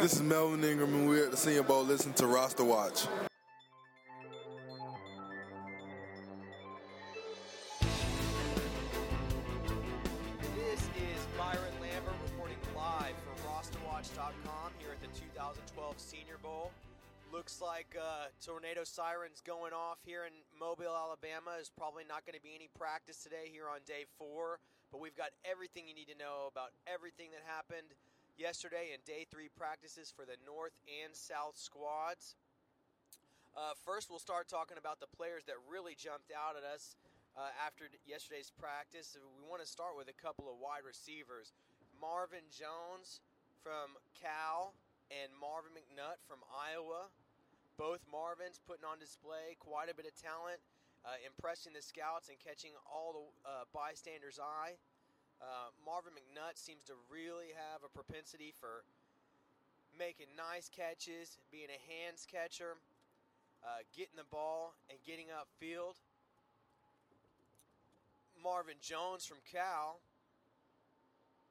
this is Melvin Ingram, and we're at the Senior Bowl listening to Roster Watch. This is Byron Lambert reporting live for RosterWatch.com here at the 2012 Senior Bowl. Looks like uh, tornado sirens going off here in Mobile, Alabama. Is probably not going to be any practice today here on day four, but we've got everything you need to know about everything that happened yesterday in day three practices for the North and South squads. Uh, first, we'll start talking about the players that really jumped out at us uh, after yesterday's practice. We want to start with a couple of wide receivers Marvin Jones from Cal and Marvin McNutt from Iowa. Both Marvins putting on display quite a bit of talent, uh, impressing the scouts and catching all the uh, bystanders' eye. Uh, Marvin McNutt seems to really have a propensity for making nice catches, being a hands catcher, uh, getting the ball, and getting upfield. Marvin Jones from Cal,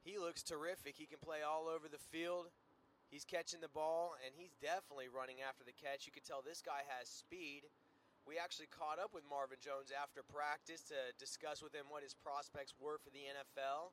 he looks terrific. He can play all over the field. He's catching the ball, and he's definitely running after the catch. You can tell this guy has speed. We actually caught up with Marvin Jones after practice to discuss with him what his prospects were for the NFL.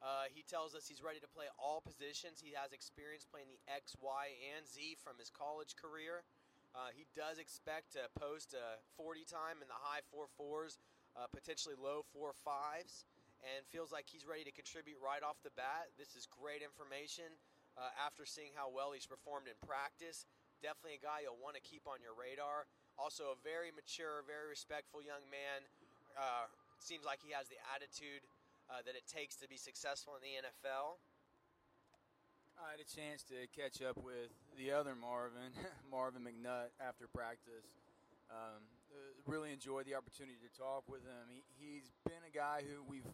Uh, he tells us he's ready to play all positions. He has experience playing the X, Y, and Z from his college career. Uh, he does expect to post a 40 time in the high four fours, uh, potentially low four fives, and feels like he's ready to contribute right off the bat. This is great information uh, after seeing how well he's performed in practice. Definitely a guy you'll want to keep on your radar. Also, a very mature, very respectful young man. Uh, seems like he has the attitude uh, that it takes to be successful in the NFL. I had a chance to catch up with the other Marvin, Marvin McNutt, after practice. Um, uh, really enjoyed the opportunity to talk with him. He, he's been a guy who we've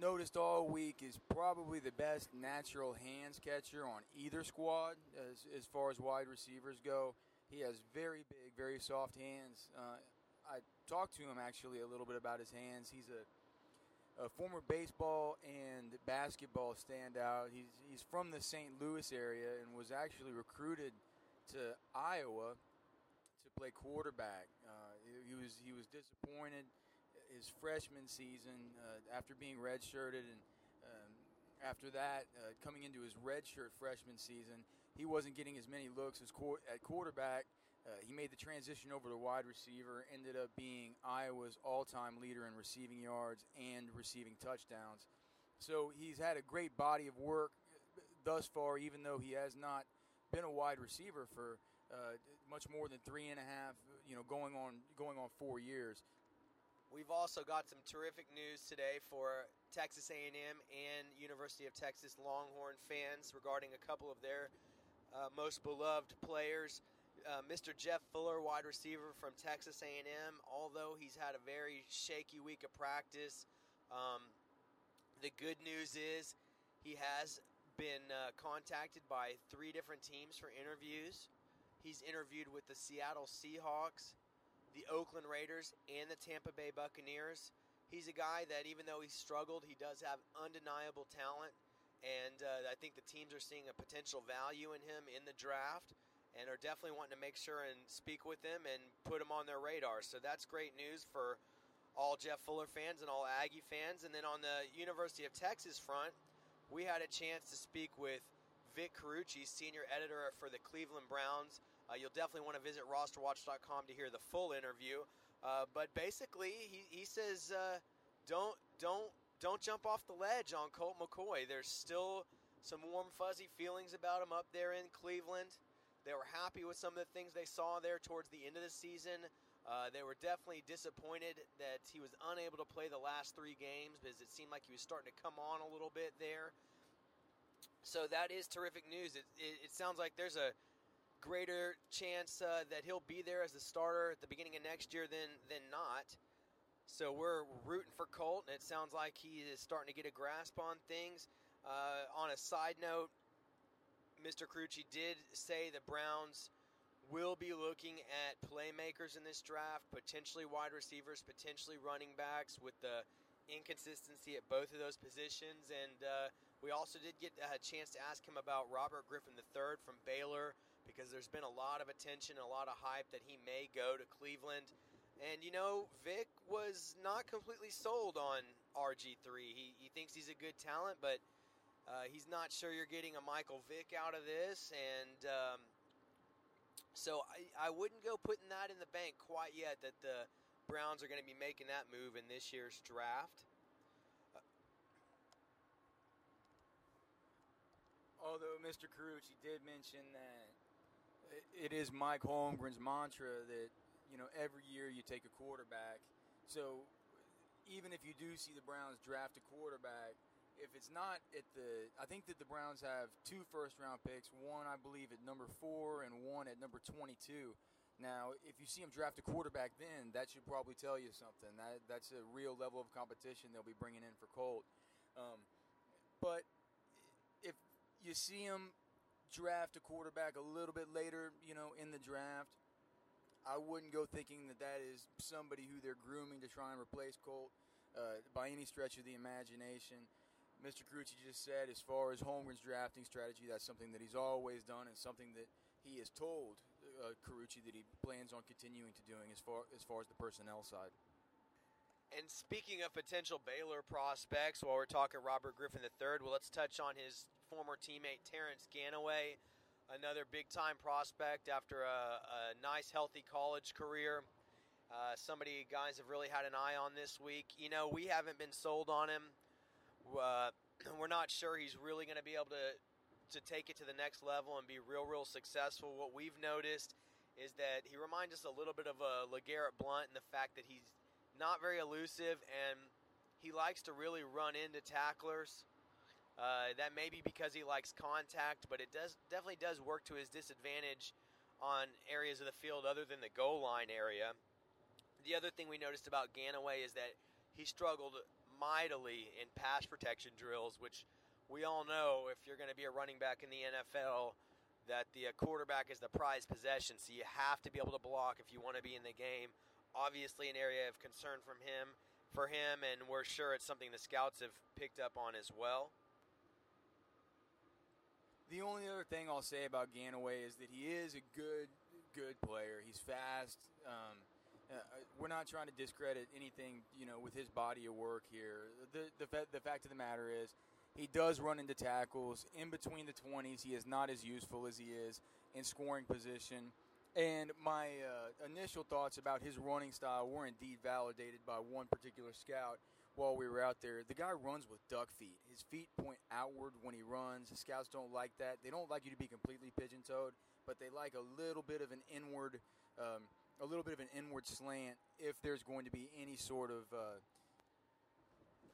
noticed all week is probably the best natural hands catcher on either squad as, as far as wide receivers go. He has very big, very soft hands. Uh, I talked to him actually a little bit about his hands. He's a, a former baseball and basketball standout. He's, he's from the St. Louis area and was actually recruited to Iowa to play quarterback. Uh, he, was he was disappointed his freshman season uh, after being redshirted and um, after that uh, coming into his redshirt freshman season he wasn't getting as many looks as qu- at quarterback uh, he made the transition over to wide receiver ended up being iowa's all-time leader in receiving yards and receiving touchdowns so he's had a great body of work thus far even though he has not been a wide receiver for uh, much more than three and a half, you know, going on going on four years. We've also got some terrific news today for Texas A&M and University of Texas Longhorn fans regarding a couple of their uh, most beloved players. Uh, Mr. Jeff Fuller, wide receiver from Texas A&M, although he's had a very shaky week of practice, um, the good news is he has been uh, contacted by three different teams for interviews. He's interviewed with the Seattle Seahawks, the Oakland Raiders and the Tampa Bay Buccaneers. He's a guy that, even though he struggled, he does have undeniable talent. And uh, I think the teams are seeing a potential value in him in the draft and are definitely wanting to make sure and speak with him and put him on their radar. So that's great news for all Jeff Fuller fans and all Aggie fans. And then on the University of Texas front, we had a chance to speak with Vic Carucci, senior editor for the Cleveland Browns. Uh, you'll definitely want to visit rosterwatch.com to hear the full interview. Uh, but basically, he, he says uh, don't don't don't jump off the ledge on Colt McCoy. There's still some warm fuzzy feelings about him up there in Cleveland. They were happy with some of the things they saw there towards the end of the season. Uh, they were definitely disappointed that he was unable to play the last three games because it seemed like he was starting to come on a little bit there. So that is terrific news. It, it, it sounds like there's a greater chance uh, that he'll be there as a starter at the beginning of next year than than not. So we're rooting for Colt, and it sounds like he is starting to get a grasp on things. Uh, on a side note, Mr. Carucci did say the Browns will be looking at playmakers in this draft, potentially wide receivers, potentially running backs, with the inconsistency at both of those positions. And uh, We also did get a chance to ask him about Robert Griffin III from Baylor because there's been a lot of attention, a lot of hype that he may go to Cleveland. And you know, Vic was not completely sold on RG3. He, he thinks he's a good talent, but uh, he's not sure you're getting a Michael Vick out of this. And um, so I, I wouldn't go putting that in the bank quite yet that the Browns are going to be making that move in this year's draft. Although Mr. Carucci did mention that it is Mike Holmgren's mantra that you know every year you take a quarterback. So even if you do see the Browns draft a quarterback, if it's not at the, I think that the Browns have two first round picks. One, I believe, at number four, and one at number twenty-two. Now, if you see them draft a quarterback, then that should probably tell you something. That that's a real level of competition they'll be bringing in for Colt. Um, but if you see them draft a quarterback a little bit later, you know, in the draft, I wouldn't go thinking that that is somebody who they're grooming to try and replace Colt uh, by any stretch of the imagination. Mr. Carucci just said, as far as Holmgren's drafting strategy, that's something that he's always done and something that he has told uh, Carucci that he plans on continuing to doing as far as far as the personnel side. And speaking of potential Baylor prospects, while we're talking Robert Griffin III, well, let's touch on his former teammate Terrance Ganaway, another big time prospect after a, a nice, healthy college career. Uh, somebody guys have really had an eye on this week. You know, we haven't been sold on him. Uh, we're not sure he's really going to be able to to take it to the next level and be real, real successful. What we've noticed is that he reminds us a little bit of a LeGarrette Blunt in the fact that he's not very elusive and he likes to really run into tacklers. Uh, that may be because he likes contact, but it does definitely does work to his disadvantage on areas of the field other than the goal line area. The other thing we noticed about Ganaway is that he struggled mightily in pass protection drills, which we all know if you're going to be a running back in the NFL, that the uh, quarterback is the prized possession. So you have to be able to block if you want to be in the game. Obviously, an area of concern from him for him, and we're sure it's something the scouts have picked up on as well. The only other thing I'll say about Ganaway is that he is a good, good player. He's fast. Um, uh, we're not trying to discredit anything, you know, with his body of work here. The, the the fact of the matter is, he does run into tackles in between the twenties. He is not as useful as he is in scoring position. And my uh, initial thoughts about his running style were indeed validated by one particular scout while we were out there. The guy runs with duck feet. His feet point outward when he runs. The scouts don't like that. They don't like you to be completely pigeon toed, but they like a little bit of an inward, um, a little bit of an inward slant if there's going to be any sort of uh,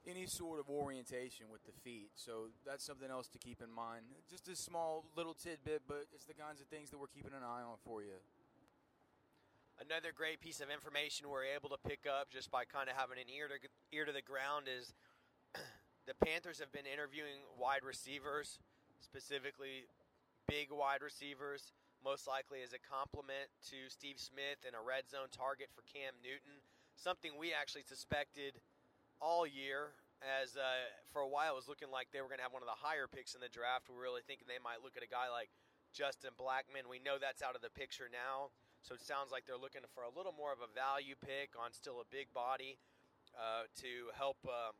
any sort of orientation with the feet. So that's something else to keep in mind. Just a small little tidbit, but it's the kinds of things that we're keeping an eye on for you. Another great piece of information we're able to pick up just by kind of having an ear to ear to the ground is the Panthers have been interviewing wide receivers, specifically big wide receivers, most likely as a complement to Steve Smith and a red zone target for Cam Newton. Something we actually suspected all year, as uh, for a while it was looking like they were going to have one of the higher picks in the draft. We are really thinking they might look at a guy like Justin Blackmon. We know that's out of the picture now. So it sounds like they're looking for a little more of a value pick on still a big body uh, to help uh,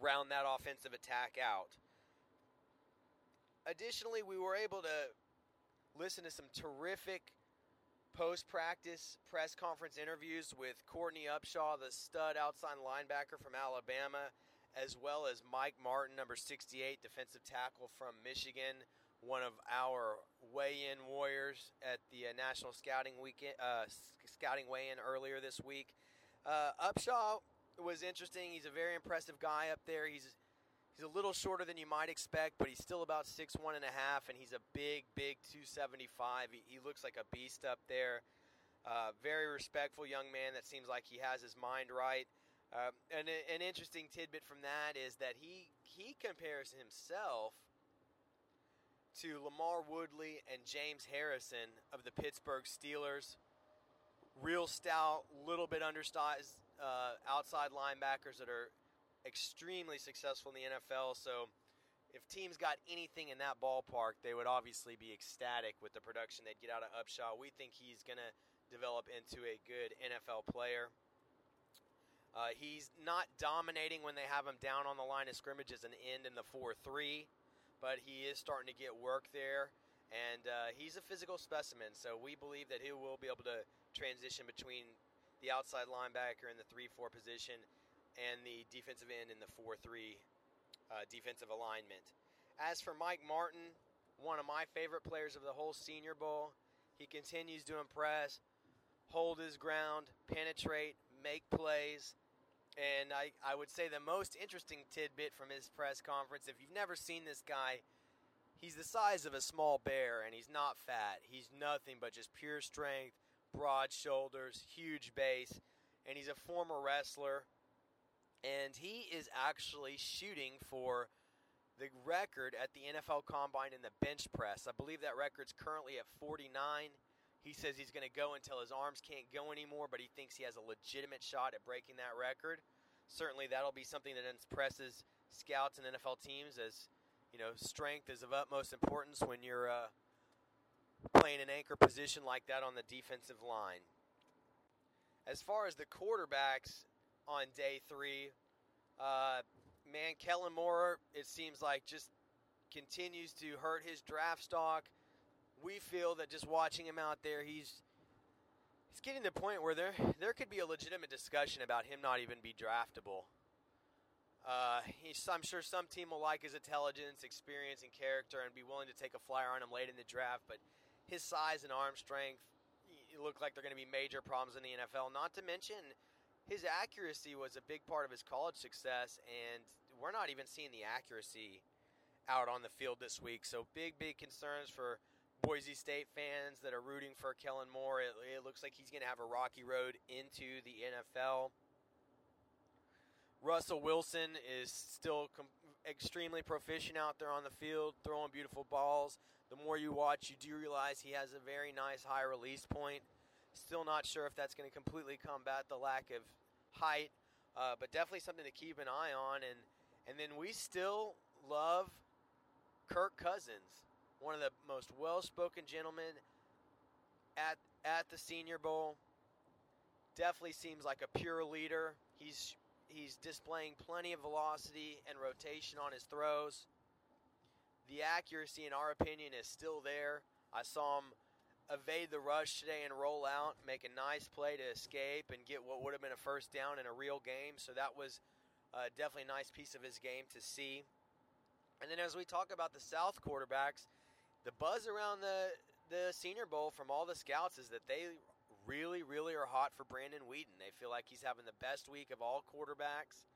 round that offensive attack out. Additionally, we were able to listen to some terrific post practice press conference interviews with Courtney Upshaw, the stud outside linebacker from Alabama, as well as Mike Martin, number 68, defensive tackle from Michigan one of our weigh-in warriors at the uh, National Scouting Weekend, uh, Scouting Weigh-in earlier this week. Uh, Upshaw was interesting. He's a very impressive guy up there. He's he's a little shorter than you might expect, but he's still about six one and a half, and he's a big, big 275. He, he looks like a beast up there. Uh, very respectful young man that seems like he has his mind right. Uh, and an interesting tidbit from that is that he he compares himself to LaMarr Woodley and James Harrison of the Pittsburgh Steelers. Real stout, little bit undersized uh, outside linebackers that are extremely successful in the NFL. So if teams got anything in that ballpark, they would obviously be ecstatic with the production they'd get out of Upshaw. We think he's going to develop into a good NFL player. Uh, he's not dominating when they have him down on the line of scrimmage as an end in the 4 3, but he is starting to get work there. And uh, he's a physical specimen, so we believe that he will be able to transition between the outside linebacker in the 3 4 position and the defensive end in the 4 3 uh, defensive alignment. As for Mike Martin, one of my favorite players of the whole Senior Bowl, he continues to impress, hold his ground, penetrate, make plays. And I, I would say the most interesting tidbit from his press conference if you've never seen this guy, he's the size of a small bear and he's not fat. He's nothing but just pure strength, broad shoulders, huge base, and he's a former wrestler. And he is actually shooting for the record at the NFL Combine in the bench press. I believe that record's currently at 49. He says he's going to go until his arms can't go anymore, but he thinks he has a legitimate shot at breaking that record. Certainly, that'll be something that impresses scouts and NFL teams as you know strength is of utmost importance when you're uh, playing an anchor position like that on the defensive line. As far as the quarterbacks on day three, uh, man, Kellen Moore, it seems like just continues to hurt his draft stock we feel that just watching him out there, he's he's getting to the point where there there could be a legitimate discussion about him not even be draftable. Uh, I'm sure some team will like his intelligence, experience, and character, and be willing to take a flyer on him late in the draft. But his size and arm strength look like they're going to be major problems in the NFL. Not to mention his accuracy was a big part of his college success, and we're not even seeing the accuracy out on the field this week. So big, big concerns for Boise State fans that are rooting for Kellen Moore, it, it looks like he's going to have a rocky road into the NFL. Russell Wilson is still com- extremely proficient out there on the field, throwing beautiful balls. The more you watch, you do realize he has a very nice high release point. Still not sure if that's going to completely combat the lack of height, uh, but definitely something to keep an eye on. And and then we still love Kirk Cousins one of the most well-spoken gentlemen at at the Senior Bowl. Definitely seems like a pure leader. He's he's displaying plenty of velocity and rotation on his throws. The accuracy, in our opinion, is still there. I saw him evade the rush today and roll out, make a nice play to escape and get what would have been a first down in a real game. So that was uh, definitely a nice piece of his game to see. And then as we talk about the South quarterbacks, the buzz around the the Senior Bowl from all the scouts is that they really, really are hot for Brandon Weeden. They feel like he's having the best week of all quarterbacks.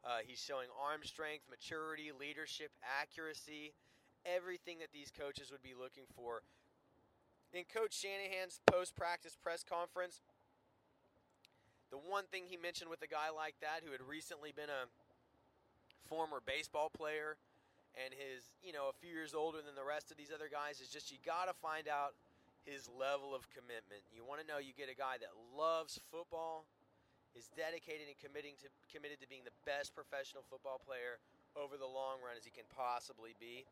Uh, he's showing arm strength, maturity, leadership, accuracy, everything that these coaches would be looking for. In Coach Shanahan's post practice press conference, the one thing he mentioned with a guy like that who had recently been a former baseball player and his, you know, a few years older than the rest of these other guys is just you got to find out his level of commitment. You want to know you get a guy that loves football, is dedicated and committing to committed to being the best professional football player over the long run as he can possibly be.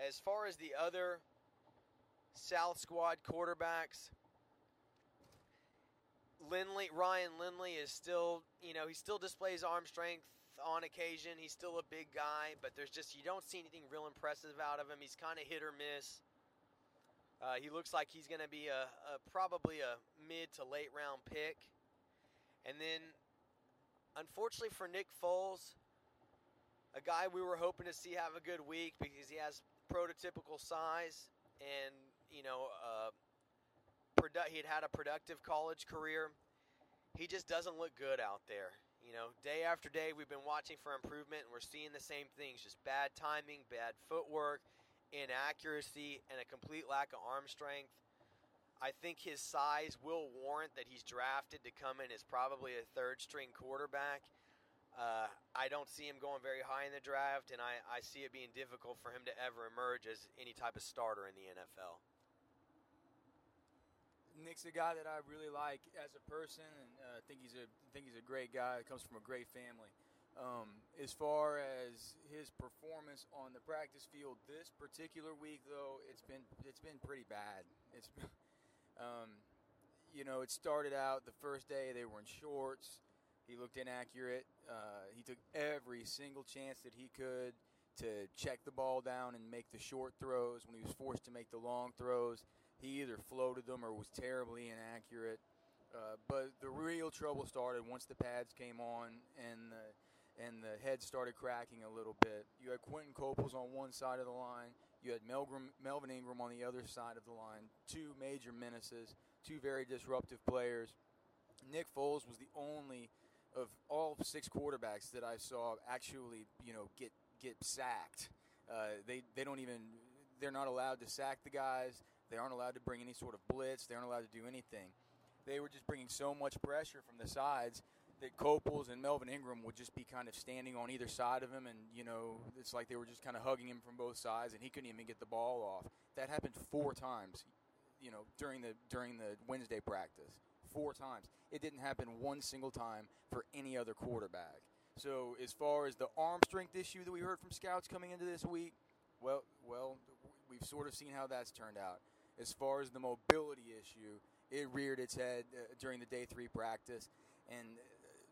As far as the other South squad quarterbacks, Lindley, Ryan Lindley is still, you know, he still displays arm strength on occasion. He's still a big guy, but there's just you don't see anything real impressive out of him. He's kind of hit or miss. Uh, he looks like he's going to be a, a probably a mid to late round pick. And then, unfortunately for Nick Foles, a guy we were hoping to see have a good week because he has prototypical size and you know uh, produ- he'd had a productive college career. He just doesn't look good out there. You know, day after day, we've been watching for improvement, and we're seeing the same things just bad timing, bad footwork, inaccuracy, and a complete lack of arm strength. I think his size will warrant that he's drafted to come in as probably a third string quarterback. Uh, I don't see him going very high in the draft, and I, I see it being difficult for him to ever emerge as any type of starter in the NFL. Nick's a guy that I really like as a person, and uh, think he's a think he's a great guy. Comes from a great family. Um, as far as his performance on the practice field this particular week, though, it's been it's been pretty bad. It's um, you know, it started out the first day they were in shorts. He looked inaccurate. Uh, he took every single chance that he could to check the ball down and make the short throws. When he was forced to make the long throws, he either floated them or was terribly inaccurate. Uh, but the real trouble started once the pads came on and the and the head started cracking a little bit. You had Quinton Coples on one side of the line. You had Melgrim, Melvin Ingram on the other side of the line. Two major menaces, two very disruptive players. Nick Foles was the only of all six quarterbacks that I saw actually, you know, get get sacked. Uh, they they don't even they're not allowed to sack the guys. They aren't allowed to bring any sort of blitz. They aren't allowed to do anything. They were just bringing so much pressure from the sides that Coples and Melvin Ingram would just be kind of standing on either side of him, and you know, it's like they were just kind of hugging him from both sides, and he couldn't even get the ball off. That happened four times, you know, during the during the Wednesday practice. Four times. It didn't happen one single time for any other quarterback. So as far as the arm strength issue that we heard from scouts coming into this week, well, well, we've sort of seen how that's turned out. As far as the mobility issue, it reared its head uh, during the day three practice, and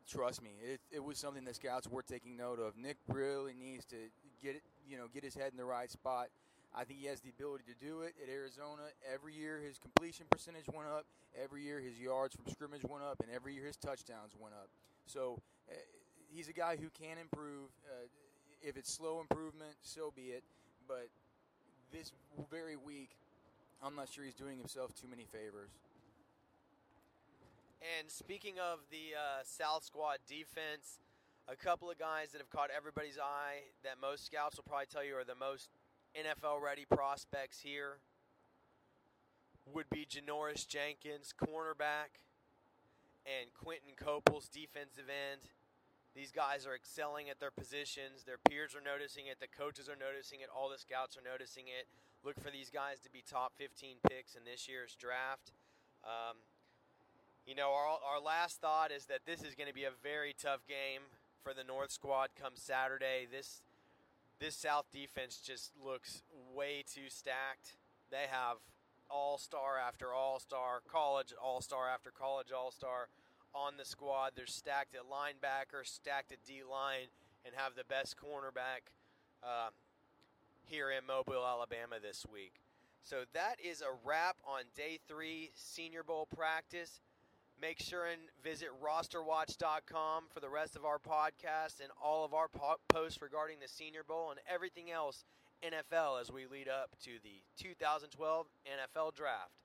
trust me, it, it was something that scouts were taking note of. Nick really needs to get you know, get his head in the right spot. I think he has the ability to do it at Arizona. Every year his completion percentage went up. Every year his yards from scrimmage went up, and every year his touchdowns went up. So uh, he's a guy who can improve. Uh, if it's slow improvement, so be it. But this very week, I'm not sure he's doing himself too many favors. And speaking of the uh, South Squad defense, a couple of guys that have caught everybody's eye that most scouts will probably tell you are the most NFL ready prospects here would be Janoris Jenkins, cornerback, and Quinton Coples, defensive end. These guys are excelling at their positions. Their peers are noticing it. The coaches are noticing it. All the scouts are noticing it. Look for these guys to be top 15 picks in this year's draft. Um, you know, our, our last thought is that this is going to be a very tough game for the North squad come Saturday. This this South defense just looks way too stacked. They have all star after all star, college all star after college all star on the squad. They're stacked at linebacker, stacked at D line, and have the best cornerback uh, here in Mobile, Alabama this week. So that is a wrap on day three Senior Bowl practice. Make sure and visit rosterwatch.com for the rest of our podcast and all of our po- posts regarding the Senior Bowl and everything else NFL as we lead up to the 2012 NFL Draft.